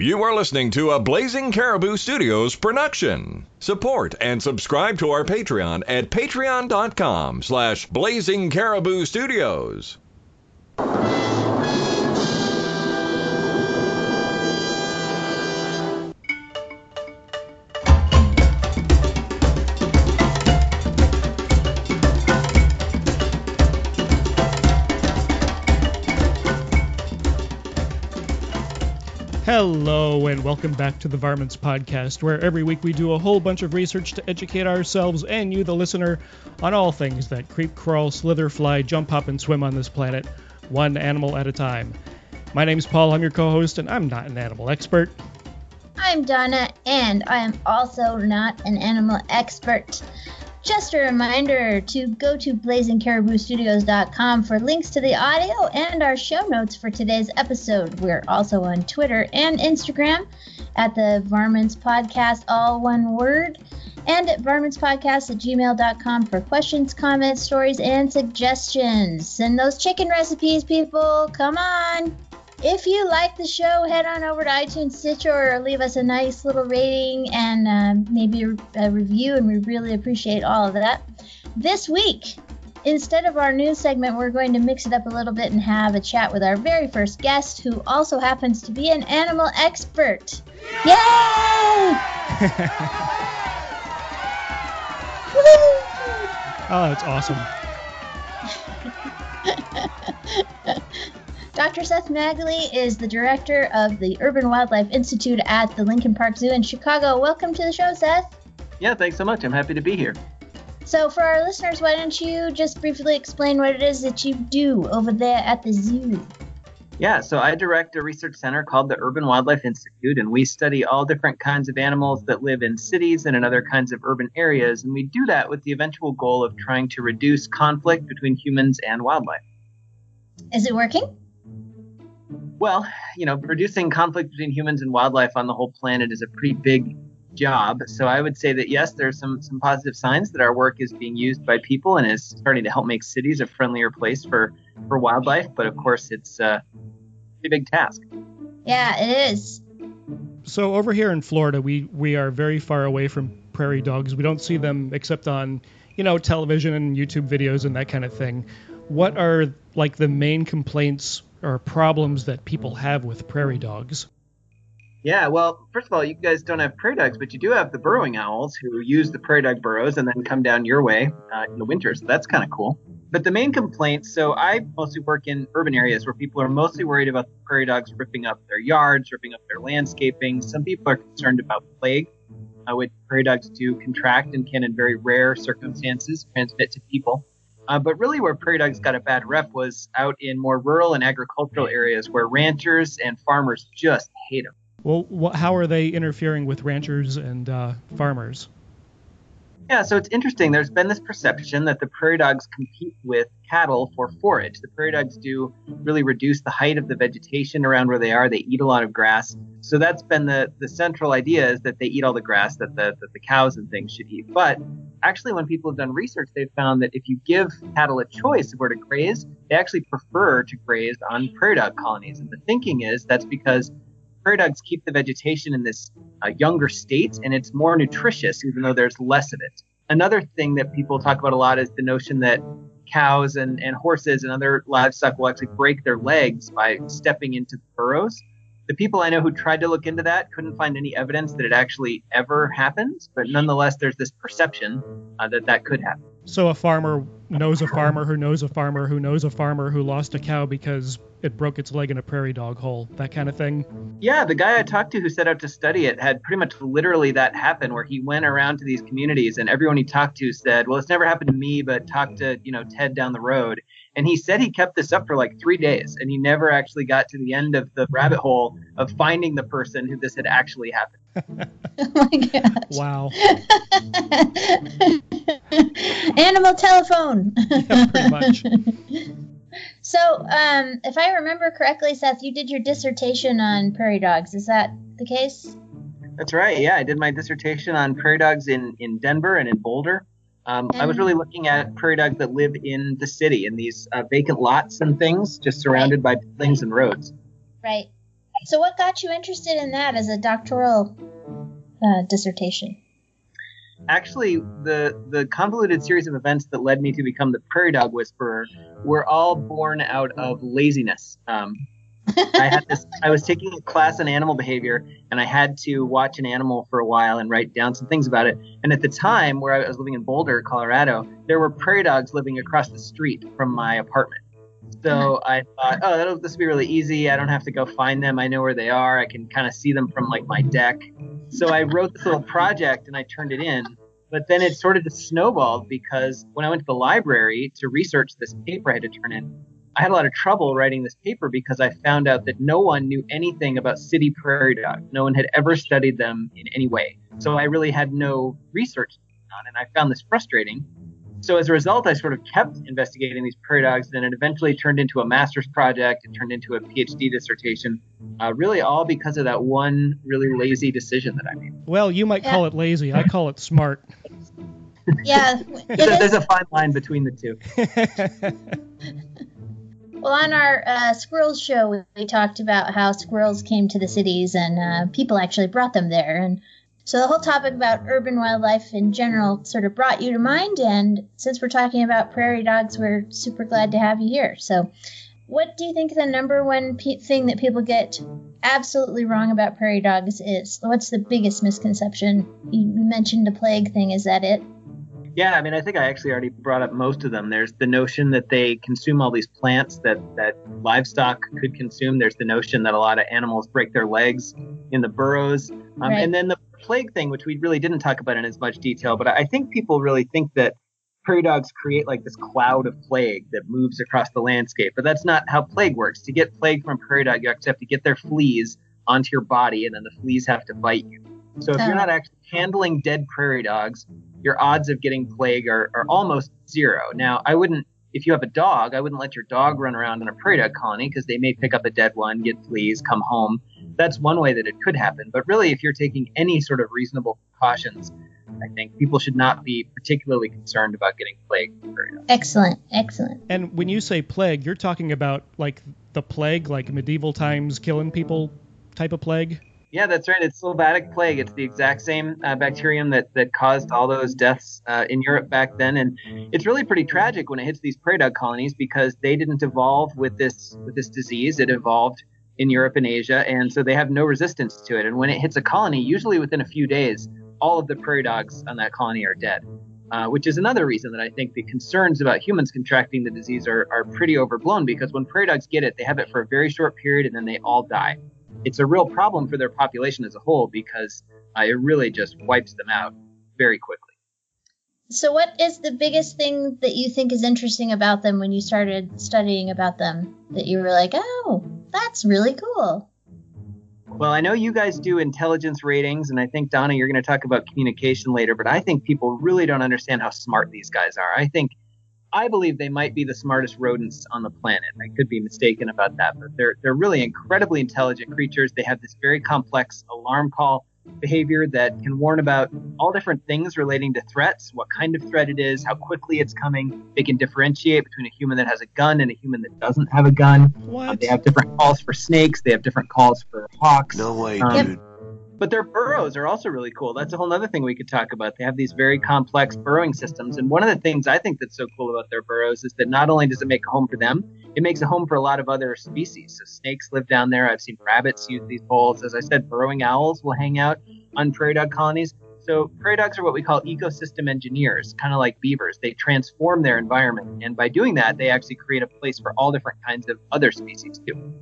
You are listening to a Blazing Caribou Studios production. Support and subscribe to our Patreon at patreon.com slash blazing caribou studios. Hello, and welcome back to the Varmints Podcast, where every week we do a whole bunch of research to educate ourselves and you, the listener, on all things that creep, crawl, slither, fly, jump, hop, and swim on this planet, one animal at a time. My name's Paul, I'm your co host, and I'm not an animal expert. I'm Donna, and I am also not an animal expert. Just a reminder to go to blazingcariboustudios.com for links to the audio and our show notes for today's episode. We're also on Twitter and Instagram at the Varmints Podcast, all one word, and at varmintspodcast at gmail.com for questions, comments, stories, and suggestions. Send those chicken recipes, people. Come on. If you like the show, head on over to iTunes, Stitcher, or leave us a nice little rating and uh, maybe a, a review, and we really appreciate all of that. This week, instead of our news segment, we're going to mix it up a little bit and have a chat with our very first guest, who also happens to be an animal expert. Yay! Oh, that's awesome. Dr. Seth Magle is the director of the Urban Wildlife Institute at the Lincoln Park Zoo in Chicago. Welcome to the show, Seth. Yeah, thanks so much. I'm happy to be here. So, for our listeners, why don't you just briefly explain what it is that you do over there at the zoo? Yeah, so I direct a research center called the Urban Wildlife Institute, and we study all different kinds of animals that live in cities and in other kinds of urban areas. And we do that with the eventual goal of trying to reduce conflict between humans and wildlife. Is it working? Well, you know, reducing conflict between humans and wildlife on the whole planet is a pretty big job. So I would say that yes, there's some some positive signs that our work is being used by people and is starting to help make cities a friendlier place for for wildlife. But of course, it's uh, a pretty big task. Yeah, it is. So over here in Florida, we we are very far away from prairie dogs. We don't see them except on, you know, television and YouTube videos and that kind of thing. What are like the main complaints or problems that people have with prairie dogs? Yeah, well, first of all, you guys don't have prairie dogs, but you do have the burrowing owls who use the prairie dog burrows and then come down your way uh, in the winter. So that's kind of cool. But the main complaints so I mostly work in urban areas where people are mostly worried about the prairie dogs ripping up their yards, ripping up their landscaping. Some people are concerned about plague, uh, which prairie dogs do contract and can, in very rare circumstances, transmit to people. Uh, but really, where prairie dogs got a bad rep was out in more rural and agricultural areas where ranchers and farmers just hate them. Well, how are they interfering with ranchers and uh, farmers? Yeah, so it's interesting. There's been this perception that the prairie dogs compete with cattle for forage. The prairie dogs do really reduce the height of the vegetation around where they are. They eat a lot of grass. So that's been the, the central idea is that they eat all the grass that the, that the cows and things should eat. But actually, when people have done research, they've found that if you give cattle a choice of where to graze, they actually prefer to graze on prairie dog colonies. And the thinking is that's because prairie dogs keep the vegetation in this uh, younger state and it's more nutritious even though there's less of it. Another thing that people talk about a lot is the notion that cows and, and horses and other livestock will actually break their legs by stepping into the burrows. The people I know who tried to look into that couldn't find any evidence that it actually ever happens, but nonetheless, there's this perception uh, that that could happen. So a farmer knows a farmer who knows a farmer who knows a farmer who lost a cow because it broke its leg in a prairie dog hole, that kind of thing. Yeah, the guy I talked to who set out to study it had pretty much literally that happen where he went around to these communities and everyone he talked to said, Well, it's never happened to me, but talk to, you know, Ted down the road. And he said he kept this up for like three days and he never actually got to the end of the rabbit hole of finding the person who this had actually happened. Oh my gosh. Wow. Animal telephone. Yeah, pretty much. So, um, if I remember correctly, Seth, you did your dissertation on prairie dogs. Is that the case? That's right. Yeah, I did my dissertation on prairie dogs in, in Denver and in Boulder. Um, I was really looking at prairie dogs that live in the city in these uh, vacant lots and things, just surrounded by buildings and roads. Right. So, what got you interested in that as a doctoral uh, dissertation? Actually, the the convoluted series of events that led me to become the prairie dog whisperer were all born out of laziness. Um, I had this. I was taking a class on animal behavior, and I had to watch an animal for a while and write down some things about it. And at the time, where I was living in Boulder, Colorado, there were prairie dogs living across the street from my apartment. So I thought, oh, that'll, this will be really easy. I don't have to go find them. I know where they are. I can kind of see them from like my deck. So I wrote this little project and I turned it in. But then it sort of just snowballed because when I went to the library to research this paper I had to turn in, I had a lot of trouble writing this paper because I found out that no one knew anything about city prairie dogs. No one had ever studied them in any way. So I really had no research on, and I found this frustrating. So as a result, I sort of kept investigating these prairie dogs, and it eventually turned into a master's project. It turned into a PhD dissertation, uh, really all because of that one really lazy decision that I made. Well, you might call it lazy. I call it smart. Yeah, there's, a, there's a fine line between the two. Well, on our uh, squirrels show, we, we, talked about how squirrels came to the cities and uh, people actually brought them there. And so the whole topic about urban wildlife in general sort of brought you to mind. And since we're talking about prairie dogs, we're super glad to have you here. So, what do you think the number one pe- thing that people get absolutely wrong about prairie dogs is? What's the biggest misconception? You mentioned the plague thing. Is that it? Yeah, I mean, I think I actually already brought up most of them. There's the notion that they consume all these plants that, that livestock could consume. There's the notion that a lot of animals break their legs in the burrows. Um, right. And then the plague thing, which we really didn't talk about in as much detail, but I think people really think that prairie dogs create like this cloud of plague that moves across the landscape. But that's not how plague works. To get plague from a prairie dog, you actually have to get their fleas onto your body, and then the fleas have to bite you. So if you're oh. not actually handling dead prairie dogs, your odds of getting plague are, are almost zero. Now, I wouldn't, if you have a dog, I wouldn't let your dog run around in a prairie dog colony because they may pick up a dead one, get fleas, come home. That's one way that it could happen. But really, if you're taking any sort of reasonable precautions, I think people should not be particularly concerned about getting plague. Excellent, excellent. And when you say plague, you're talking about like the plague, like medieval times killing people type of plague? Yeah, that's right. It's sylvatic plague. It's the exact same uh, bacterium that, that caused all those deaths uh, in Europe back then, and it's really pretty tragic when it hits these prairie dog colonies because they didn't evolve with this with this disease. It evolved in Europe and Asia, and so they have no resistance to it. And when it hits a colony, usually within a few days, all of the prairie dogs on that colony are dead. Uh, which is another reason that I think the concerns about humans contracting the disease are, are pretty overblown because when prairie dogs get it, they have it for a very short period and then they all die it's a real problem for their population as a whole because uh, it really just wipes them out very quickly. So, what is the biggest thing that you think is interesting about them when you started studying about them that you were like, oh, that's really cool? Well, I know you guys do intelligence ratings, and I think, Donna, you're going to talk about communication later, but I think people really don't understand how smart these guys are. I think I believe they might be the smartest rodents on the planet. I could be mistaken about that, but they're they're really incredibly intelligent creatures. They have this very complex alarm call behavior that can warn about all different things relating to threats, what kind of threat it is, how quickly it's coming. They can differentiate between a human that has a gun and a human that doesn't have a gun. What? Uh, they have different calls for snakes. They have different calls for hawks. No way, um, dude. But their burrows are also really cool. That's a whole other thing we could talk about. They have these very complex burrowing systems. And one of the things I think that's so cool about their burrows is that not only does it make a home for them, it makes a home for a lot of other species. So snakes live down there. I've seen rabbits use these holes. As I said, burrowing owls will hang out on prairie dog colonies. So prairie dogs are what we call ecosystem engineers, kind of like beavers. They transform their environment, and by doing that, they actually create a place for all different kinds of other species too.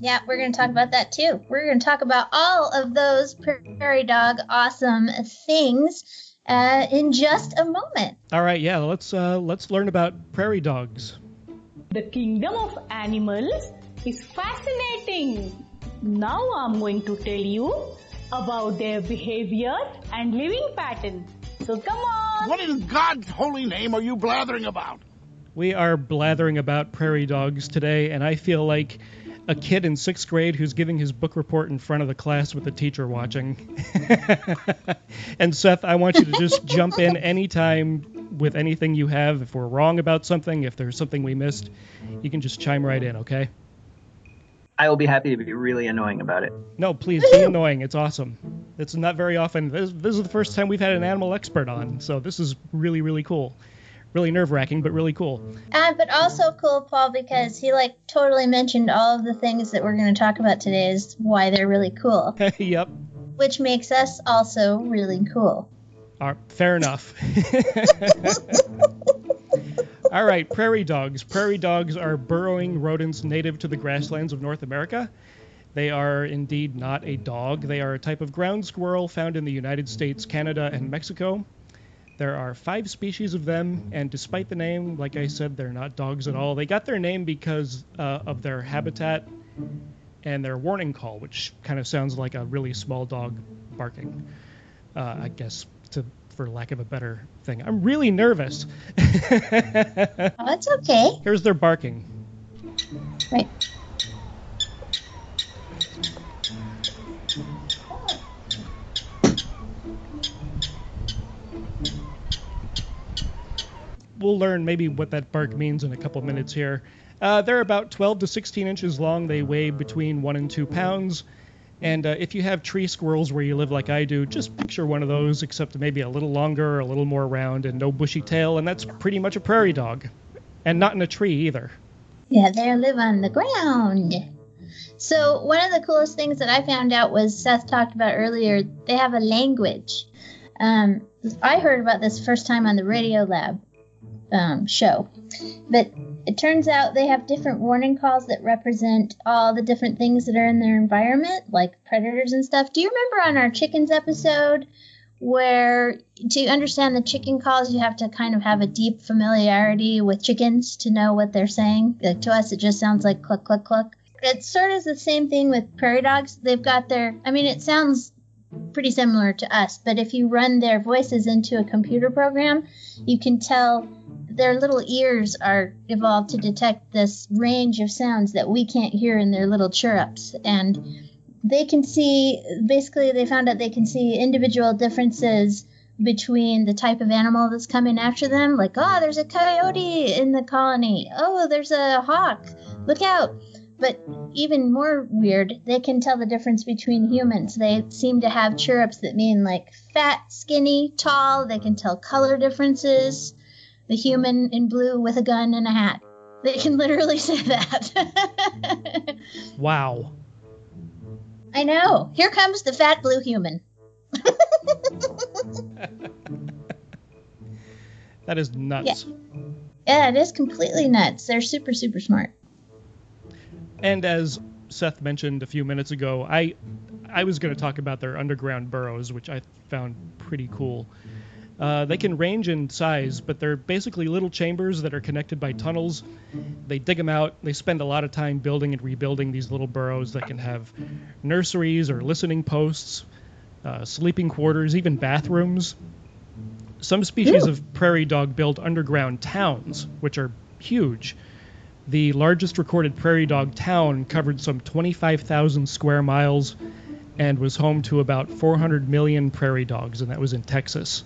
Yeah, we're going to talk about that too. We're going to talk about all of those prairie dog awesome things uh, in just a moment. All right, yeah, let's uh, let's learn about prairie dogs. The kingdom of animals is fascinating. Now I'm going to tell you about their behavior and living pattern. So come on. What in God's holy name are you blathering about? We are blathering about prairie dogs today, and I feel like a kid in sixth grade who's giving his book report in front of the class with the teacher watching. and Seth, I want you to just jump in anytime with anything you have. If we're wrong about something, if there's something we missed, you can just chime right in, okay? I will be happy to be really annoying about it. No, please be annoying. It's awesome. It's not very often. This, this is the first time we've had an animal expert on, so this is really, really cool. Really nerve wracking, but really cool. Uh, but also cool, Paul, because he like totally mentioned all of the things that we're going to talk about today is why they're really cool, yep. which makes us also really cool. Uh, fair enough. All right, prairie dogs. Prairie dogs are burrowing rodents native to the grasslands of North America. They are indeed not a dog. They are a type of ground squirrel found in the United States, Canada, and Mexico. There are five species of them, and despite the name, like I said, they're not dogs at all. They got their name because uh, of their habitat and their warning call, which kind of sounds like a really small dog barking. Uh, I guess to for lack of a better thing. I'm really nervous. Oh, it's okay. Here's their barking. Right. We'll learn maybe what that bark means in a couple minutes here. Uh, they're about 12 to 16 inches long. They weigh between one and two pounds. And uh, if you have tree squirrels where you live like I do, just picture one of those, except maybe a little longer, a little more round, and no bushy tail, and that's pretty much a prairie dog. And not in a tree either. Yeah, they live on the ground. So, one of the coolest things that I found out was Seth talked about earlier, they have a language. Um, I heard about this first time on the Radiolab um, show. But it turns out they have different warning calls that represent all the different things that are in their environment, like predators and stuff. Do you remember on our chickens episode where to understand the chicken calls, you have to kind of have a deep familiarity with chickens to know what they're saying? Like to us, it just sounds like cluck, cluck, cluck. It's sort of the same thing with prairie dogs. They've got their, I mean, it sounds pretty similar to us, but if you run their voices into a computer program, you can tell their little ears are evolved to detect this range of sounds that we can't hear in their little chirrups. And they can see, basically, they found out they can see individual differences between the type of animal that's coming after them. Like, oh, there's a coyote in the colony. Oh, there's a hawk. Look out. But even more weird, they can tell the difference between humans. They seem to have chirrups that mean like fat, skinny, tall. They can tell color differences. The human in blue with a gun and a hat. They can literally say that. Wow. I know. Here comes the fat blue human. That is nuts. Yeah, it is completely nuts. They're super, super smart. And as Seth mentioned a few minutes ago, I I was going to talk about their underground burrows, which I found pretty cool. Uh, they can range in size, but they're basically little chambers that are connected by tunnels. They dig them out. They spend a lot of time building and rebuilding these little burrows that can have nurseries or listening posts, uh, sleeping quarters, even bathrooms. Some species of prairie dog build underground towns, which are huge. The largest recorded prairie dog town covered some 25,000 square miles and was home to about 400 million prairie dogs, and that was in Texas.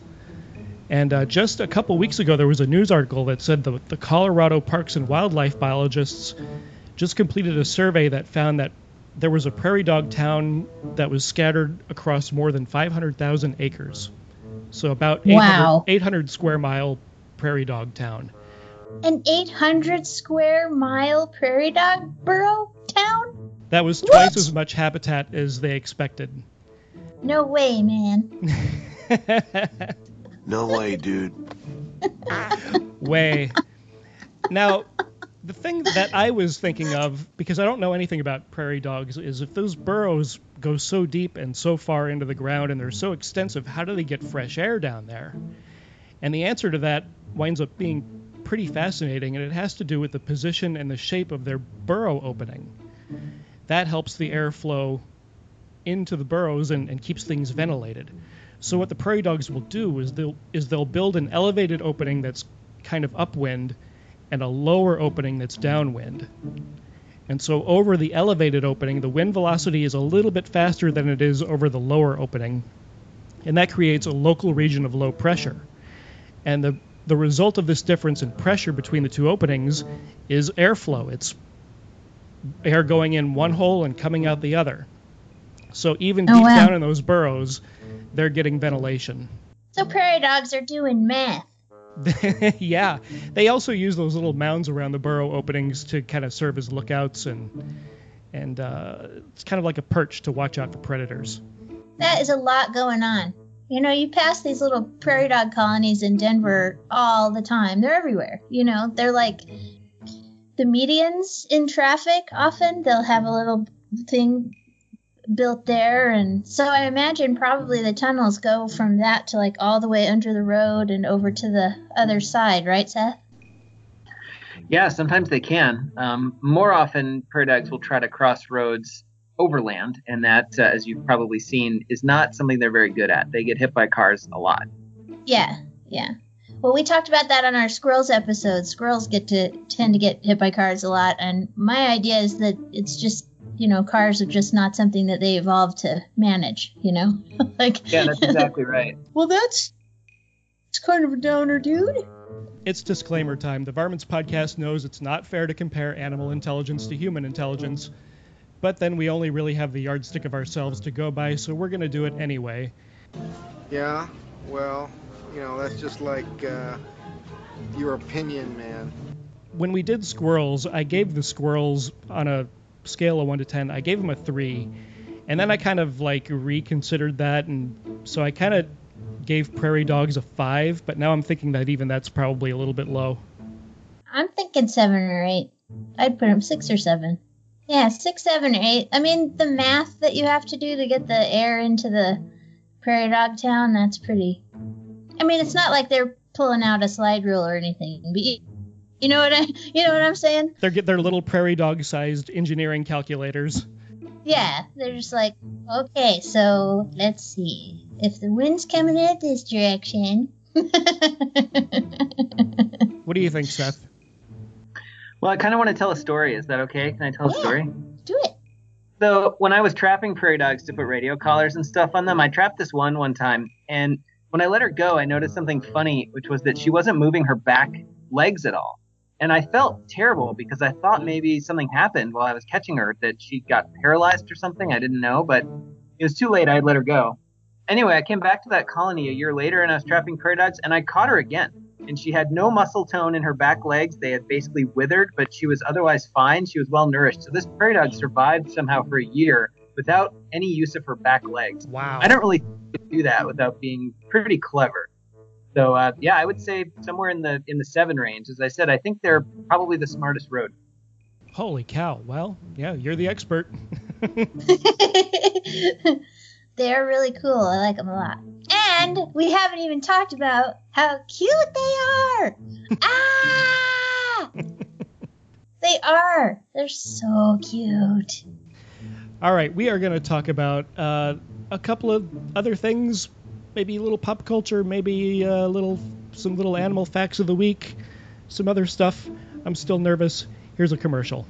And uh, just a couple weeks ago, there was a news article that said the, the Colorado Parks and Wildlife biologists just completed a survey that found that there was a prairie dog town that was scattered across more than 500,000 acres. So about 800, Wow. 800 square mile prairie dog town. An 800 square mile prairie dog burrow town? That was What? twice as much habitat as they expected. No way, man. No way, dude. way. Now, the thing that I was thinking of, because I don't know anything about prairie dogs, is if those burrows go so deep and so far into the ground and they're so extensive, how do they get fresh air down there? And the answer to that winds up being pretty fascinating, and it has to do with the position and the shape of their burrow opening. That helps the air flow into the burrows and, and keeps things ventilated. So what the prairie dogs will do is they'll is they'll build an elevated opening that's kind of upwind and a lower opening that's downwind. And so over the elevated opening, the wind velocity is a little bit faster than it is over the lower opening. And that creates a local region of low pressure. And the the result of this difference in pressure between the two openings is airflow. It's air going in one hole and coming out the other. So even Oh, deep wow. down in those burrows, they're getting ventilation. So prairie dogs are doing math. yeah, they also use those little mounds around the burrow openings to kind of serve as lookouts and and uh, it's kind of like a perch to watch out for predators. That is a lot going on. You know, you pass these little prairie dog colonies in Denver all the time. They're everywhere. You know, they're like the medians in traffic often. They'll have a little thing built there. And so I imagine probably the tunnels go from that to like all the way under the road and over to the other side, right, Seth? Yeah, sometimes they can. Um, more often, prairie dogs will try to cross roads overland, and that, uh, as you've probably seen, is not something they're very good at. They get hit by cars a lot. Yeah, yeah. Well, we talked about that on our squirrels episode. Squirrels get to tend to get hit by cars a lot, and my idea is that it's just you know cars are just not something that they evolved to manage. You know, like Yeah, that's exactly right. well, that's it's kind of a downer, dude. It's disclaimer time. The Varmints podcast knows it's not fair to compare animal intelligence to human intelligence, but then we only really have the yardstick of ourselves to go by, so we're going to do it anyway. Yeah, well, you know, that's just like uh, your opinion, man. When we did squirrels, I gave the squirrels on a scale of 1 to 10, I gave them a 3. And then I kind of like reconsidered that and so I kind of gave prairie dogs a 5, but now I'm thinking that even that's probably a little bit low. I'm thinking seven or eight. I'd put them six or seven. Yeah, six, seven, or eight. I mean, the math that you have to do to get the air into the prairie dog town, that's pretty. I mean, it's not like they're pulling out a slide rule or anything, but you, you know what I, you know what I'm saying? They're get their little prairie dog sized engineering calculators. Yeah, they're just like, okay, so let's see. If the wind's coming in this direction. What do you think, Seth? Well, I kind of want to tell a story. Is that okay? Can I tell a Yeah. story? do it. So when I was trapping prairie dogs to put radio collars and stuff on them, I trapped this one one time, and when I let her go, I noticed something funny, which was that she wasn't moving her back legs at all. And I felt terrible because I thought maybe something happened while I was catching her, that she got paralyzed or something. I didn't know, but it was too late. I had let her go. Anyway, I came back to that colony a year later and I was trapping prairie dogs and I caught her again. And she had no muscle tone in her back legs. They had basically withered, but she was otherwise fine. She was well nourished. So this prairie dog survived somehow for a year without any use of her back legs. Wow. I don't really do that without being pretty clever. So uh, yeah, I would say somewhere in the in the seven range. As I said, I think they're probably the smartest rodent. Holy cow. Well, yeah, you're the expert. They're really cool. I like them a lot. And we haven't even talked about how cute they are. ah! they are. They're so cute. All right, we are going to talk about uh, a couple of other things, maybe a little pop culture, maybe a little some little animal facts of the week, some other stuff. I'm still nervous. Here's a commercial.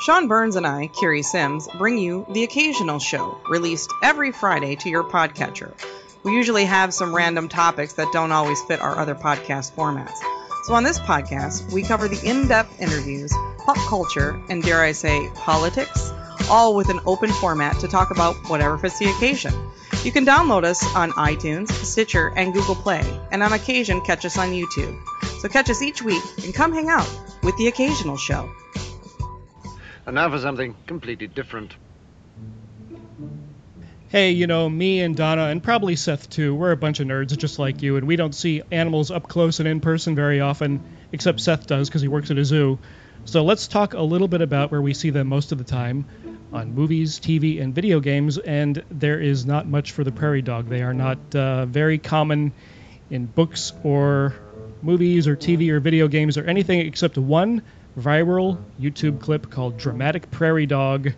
Sean Burns and I, Curie Sims, bring you The Occasional Show, released every Friday to your podcatcher. We usually have some random topics that don't always fit our other podcast formats. So on this podcast, we cover the in-depth interviews, pop culture, and dare I say, politics, all with an open format to talk about whatever fits the occasion. You can download us on iTunes, Stitcher, and Google Play, and on occasion catch us on YouTube. So catch us each week and come hang out with The Occasional Show. And now for something completely different. Hey, you know, me and Donna, and probably Seth too, we're a bunch of nerds just like you, and we don't see animals up close and in person very often, except Seth does because he works at a zoo. So let's talk a little bit about where we see them most of the time on movies, TV, and video games, and there is not much for the prairie dog. They are not uh, very common in books or movies or TV or video games or anything except one viral YouTube clip called Dramatic Prairie Dog.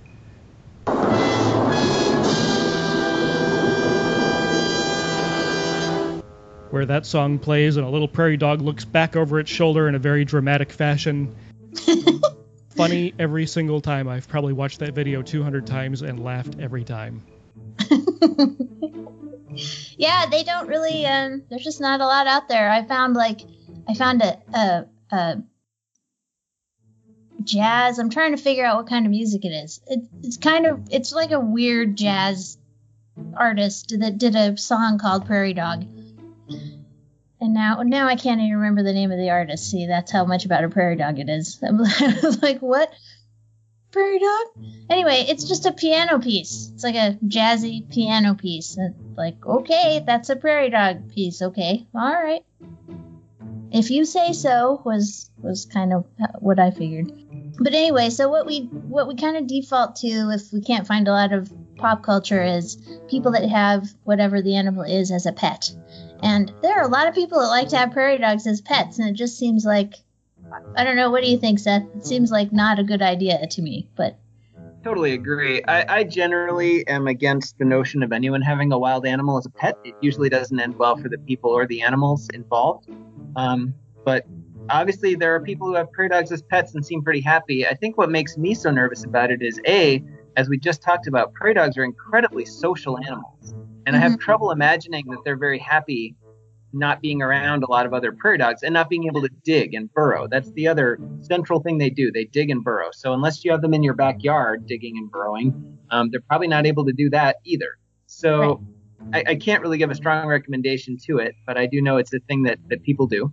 where that song plays and a little prairie dog looks back over its shoulder in a very dramatic fashion. Funny every single time. I've probably watched that video 200 times and laughed every time. yeah, they don't really. Um, there's just not a lot out there. I found like, I found a a, a jazz. I'm trying to figure out what kind of music it is. It, it's kind of it's like a weird jazz artist that did a song called Prairie Dog. And now now I can't even remember the name of the artist. See, that's how much about a prairie dog it is. I was like, what? Prairie dog? Anyway, it's just a piano piece. It's like a jazzy piano piece. And like, okay, that's a prairie dog piece. Okay, all right. If you say so, was was kind of what I figured. But anyway, so what we what we kind of default to if we can't find a lot of pop culture is people that have whatever the animal is as a pet. And there are a lot of people that like to have prairie dogs as pets, and it just seems like I don't know. What do you think, Seth? It seems like not a good idea to me, but Totally agree. I, I generally am against the notion of anyone having a wild animal as a pet. It usually doesn't end well for the people or the animals involved. Um, but obviously, there are people who have prairie dogs as pets and seem pretty happy. I think what makes me so nervous about it is A, as we just talked about, prairie dogs are incredibly social animals. And I have trouble imagining that they're very happy not being around a lot of other prairie dogs and not being able to dig and burrow. That's the other central thing they do. They dig and burrow. So unless you have them in your backyard digging and burrowing, um, they're probably not able to do that either. So I, I can't really give a strong recommendation to it, but I do know it's a thing that, that people do.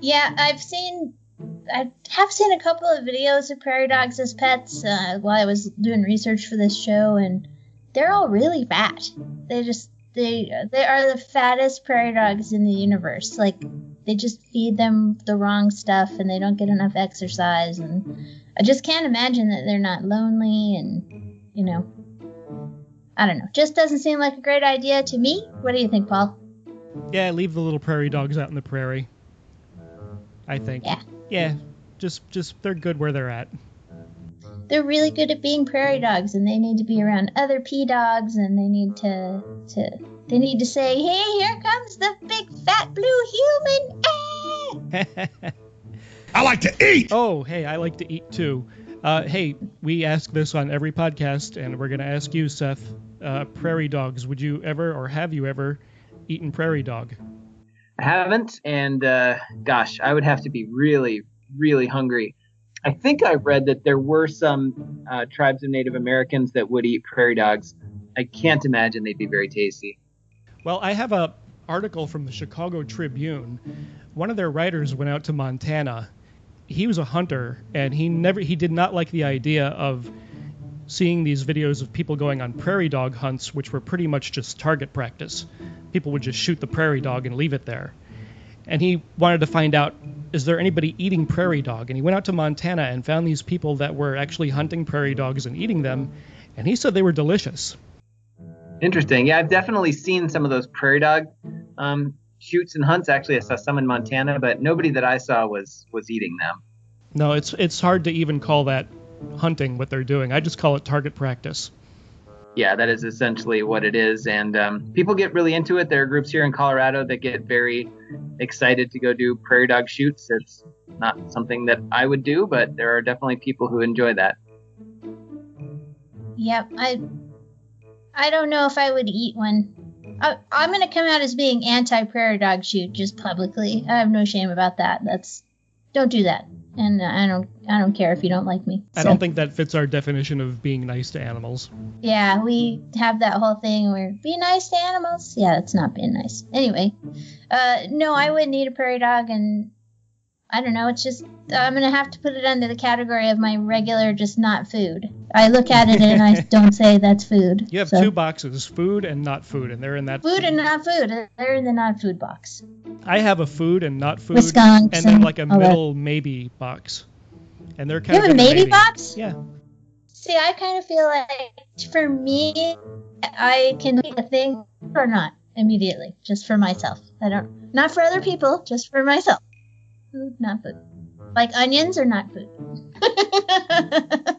yeah, I've seen I have seen a couple of videos of prairie dogs as pets uh, while I was doing research for this show, and they're all really fat. They just they they are the fattest prairie dogs in the universe. Like they just feed them the wrong stuff, and they don't get enough exercise. And I just can't imagine that they're not lonely, and you know, I don't know. Just doesn't seem like a great idea to me. What do you think, Paul? Yeah, leave the little prairie dogs out in the prairie. I think. Yeah. Yeah, just just they're good where they're at. They're really good at being prairie dogs and they need to be around other pea dogs and they need to to they need to say hey here comes the big fat blue human ah! I like to eat. Oh, hey, I like to eat too. Uh, hey, we ask this on every podcast, and we're gonna ask you, Seth. Uh, prairie dogs. Would you ever, or have you ever, eaten prairie dog? I haven't, and uh, gosh, I would have to be really, really hungry. I think I read that there were some uh, tribes of Native Americans that would eat prairie dogs. I can't imagine they'd be very tasty. Well, I have a article from the Chicago Tribune. One of their writers went out to Montana. He was a hunter, and he never he did not like the idea of seeing these videos of people going on prairie dog hunts, which were pretty much just target practice. People would just shoot the prairie dog and leave it there. And he wanted to find out is there anybody eating prairie dog? And he went out to Montana and found these people that were actually hunting prairie dogs and eating them, and he said they were delicious. Interesting. Yeah, I've definitely seen some of those prairie dog um, shoots and hunts. Actually, I saw some in Montana, but nobody that I saw was was eating them. No, it's it's hard to even call that hunting what they're doing. I just call it target practice. Yeah, that is essentially what it is, and um, people get really into it. There are groups here in Colorado that get very excited to go do prairie dog shoots. It's not something that I would do, but there are definitely people who enjoy that. yep i i don't know if i would eat one I, i'm going to come out as being anti prairie dog shoot just publicly i have no shame about that that's don't do that and i don't i don't care if you don't like me I don't think that fits our definition of being nice to animals. Yeah, we have that whole thing where be nice to animals. Yeah, it's not being nice. Anyway, uh, no, I wouldn't eat a prairie dog, and I don't know. It's just I'm gonna have to put it under the category of my regular, just not food. I look at it and I don't say that's food. You have So, two boxes, food and not food, and they're in that. food and not food. They're in the not food box. I have a food and not food, Wisconsin, and then like a that. middle maybe box, and they're kind You kind have a of in the maybe box? Yeah. See, I kind of feel like for me, I can eat a thing or not immediately, just for myself. I don't, not for other people, just for myself. Food, not food. Like onions are not food.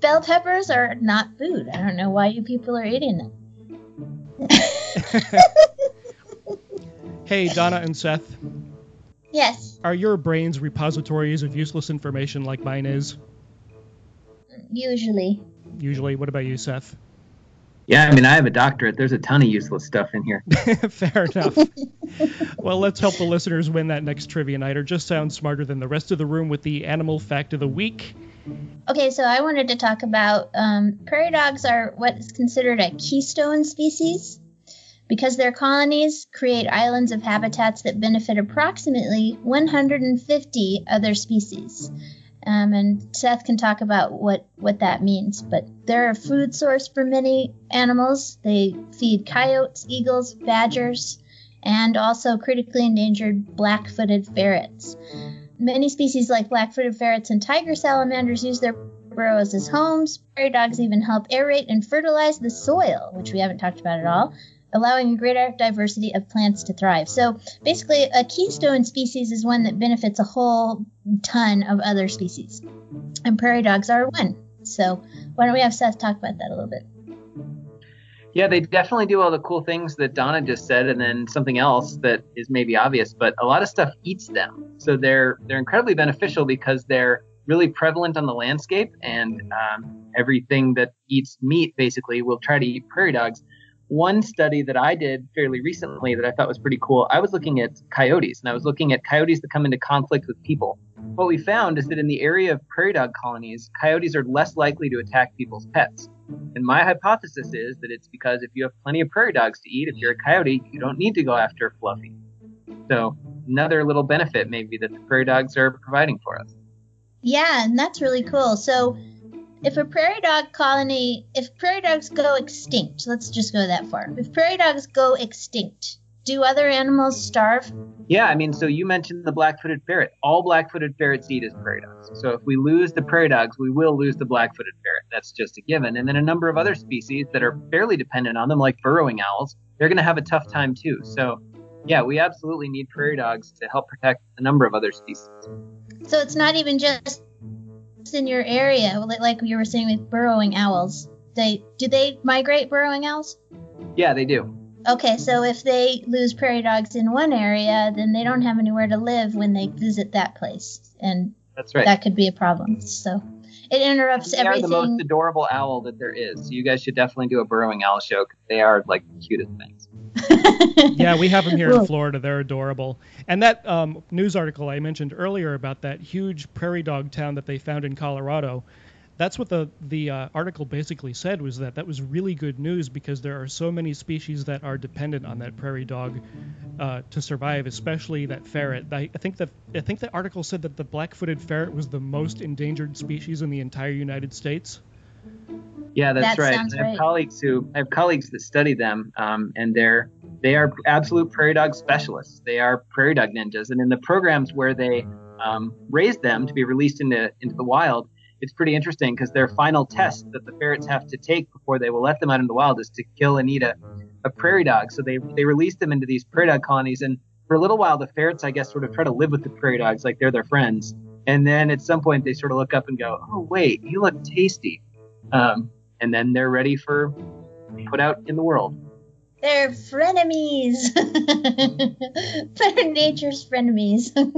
Bell peppers are not food. I don't know why you people are eating them. Hey, Donna and Seth, Yes, are your brains repositories of useless information like mine is? usually. Usually. What about you, Seth? Yeah, I mean, I have a doctorate. There's a ton of useless stuff in here. Fair enough. well, let's help the listeners win that next trivia night, or just sound smarter than the rest of the room with the animal fact of the week. Okay, so I wanted to talk about um, prairie dogs are what is considered a keystone species because their colonies create islands of habitats that benefit approximately 150 other species. Um, and Seth can talk about what, what that means. But they're a food source for many animals. They feed coyotes, eagles, badgers, and also critically endangered black footed ferrets. Many species like black footed ferrets and tiger salamanders use their burrows as homes. Prairie dogs even help aerate and fertilize the soil, which we haven't talked about at all, allowing a greater diversity of plants to thrive. So basically, a keystone species is one that benefits a whole ton of other species. And prairie dogs are one. So why don't we have Seth talk about that a little bit? Yeah, they definitely do all the cool things that Donna just said, and then something else that is maybe obvious, but a lot of stuff eats them. So they're they're incredibly beneficial because they're really prevalent on the landscape, and um, everything that eats meat basically will try to eat prairie dogs one study that I did fairly recently that I thought was pretty cool, I was looking at coyotes and I was looking at coyotes that come into conflict with people. What we found is that in the area of prairie dog colonies, coyotes are less likely to attack people's pets. And my hypothesis is that it's because if you have plenty of prairie dogs to eat, if you're a coyote, you don't need to go after Fluffy. So, another little benefit maybe that the prairie dogs are providing for us. Yeah, and that's really cool. So, if a prairie dog colony, if prairie dogs go extinct, let's just go that far. If prairie dogs go extinct, do other animals starve? Yeah, I mean, so you mentioned the black-footed ferret. All black-footed ferrets eat is prairie dogs. So if we lose the prairie dogs, we will lose the black-footed ferret. That's just a given. And then a number of other species that are fairly dependent on them, like burrowing owls, they're going to have a tough time too. So yeah, we absolutely need prairie dogs to help protect a number of other species. So it's not even just in your area, like you were saying with burrowing owls, they do they migrate burrowing owls? Yeah, they do. Okay, so if they lose prairie dogs in one area, then they don't have anywhere to live when they visit that place, and that's right. That could be a problem. So it interrupts they everything. They are the most adorable owl that there is. So you guys should definitely do a burrowing owl show because they are like the cutest things. yeah, we have them here in Florida. They're adorable. And that um, news article I mentioned earlier about that huge prairie dog town that they found in Colorado, that's what the the uh, article basically said was that that was really good news because there are so many species that are dependent on that prairie dog uh, to survive, especially that ferret. I, I think that I think the article said that the black-footed ferret was the most endangered species in the entire United States. Yeah, that's that right. I have right. colleagues who I have colleagues that study them, um, and they're they are absolute prairie dog specialists. They are prairie dog ninjas, and in the programs where they um, raise them to be released into into the wild, it's pretty interesting because their final test that the ferrets have to take before they will let them out into the wild is to kill and eat a, a prairie dog. So they they release them into these prairie dog colonies, and for a little while, the ferrets, I guess, sort of try to live with the prairie dogs like they're their friends. And then at some point, they sort of look up and go, "Oh wait, you look tasty," um, and then they're ready for put out in the world. They're frenemies. They're nature's frenemies.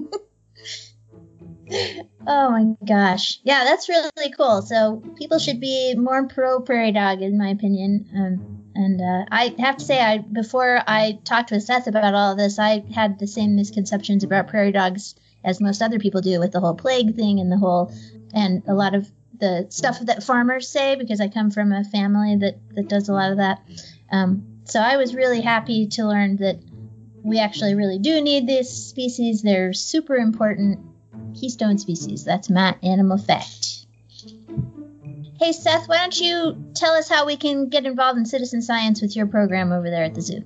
oh my gosh. Yeah, that's really cool. So people should be more pro prairie dog, in my opinion. Um, and uh, I have to say, I before I talked with Seth about all this, I had the same misconceptions about prairie dogs as most other people do with the whole plague thing and the whole and a lot of the stuff that farmers say because I come from a family that that does a lot of that. Um, so I was really happy to learn that we actually really do need this species. They're super important keystone species. That's Matt Animal Fact. Hey Seth, why don't you tell us how we can get involved in citizen science with your program over there at the zoo?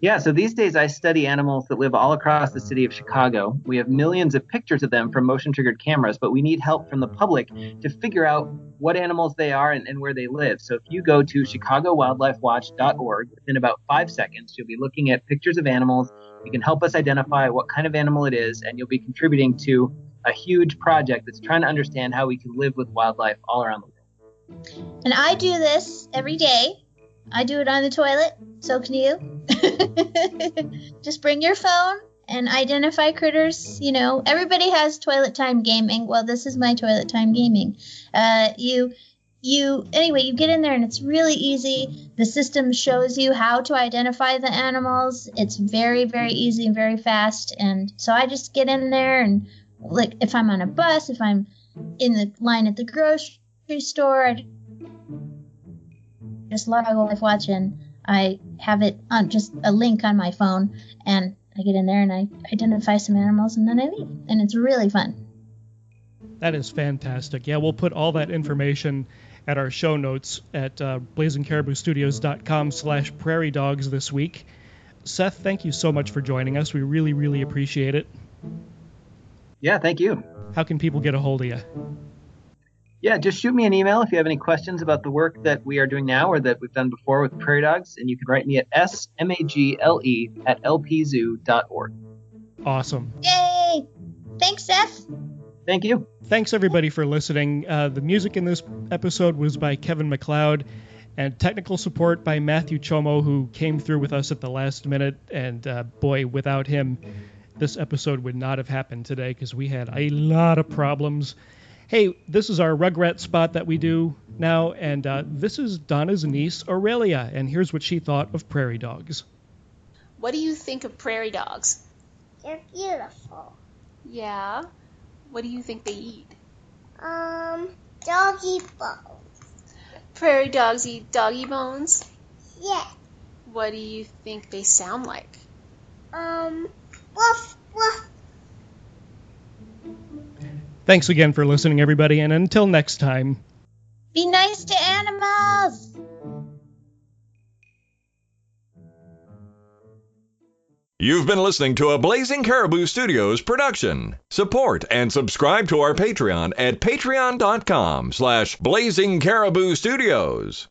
Yeah, so these days I study animals that live all across the city of Chicago. We have millions of pictures of them from motion triggered cameras, but we need help from the public to figure out what animals they are and, and, where they live. So if you go to chicagowildlifewatch.org, within about five seconds, you'll be looking at pictures of animals. You can help us identify what kind of animal it is, and you'll be contributing to a huge project that's trying to understand how we can live with wildlife all around the world. And I do this every day. I do it on the toilet. So can you. Just bring your phone and identify critters. You know, everybody has toilet time gaming. Well, this is my toilet time gaming. Uh, you you anyway you get in there and it's really easy the system shows you how to identify the animals it's very very easy and very fast and so i just get in there and like if i'm on a bus if i'm in the line at the grocery store i just log life watch and i have it on just a link on my phone and i get in there and i identify some animals and then i leave and it's really fun That is fantastic. Yeah, we'll put all that information at our show notes at uh, blazingcariboustudios.com slash prairie dogs this week. Seth, thank you so much for joining us. We really, really appreciate it. Yeah, thank you. How can people get a hold of you? Yeah, just shoot me an email if you have any questions about the work that we are doing now or that we've done before with prairie dogs, and you can write me at smagle at lpzoo.org. Awesome. yay thanks seth Thank you. Thanks everybody for listening. Uh, the music in this episode was by Kevin MacLeod, and technical support by Matthew Chomo, who came through with us at the last minute. And uh, boy, without him, this episode would not have happened today because we had a lot of problems. Hey, this is our Rugrat spot that we do now, and uh, this is Donna's niece Aurelia, and here's what she thought of prairie dogs. What do you think of prairie dogs? They're beautiful. Yeah. What do you think they eat? Um, doggy bones. Prairie dogs eat doggy bones. Yeah. What do you think they sound like? Um, woof, woof. Thanks again for listening, everybody, and until next time. be nice to animals You've been listening to a Blazing Caribou Studios production. Support and subscribe to our Patreon at patreon.com slash blazing caribou studios.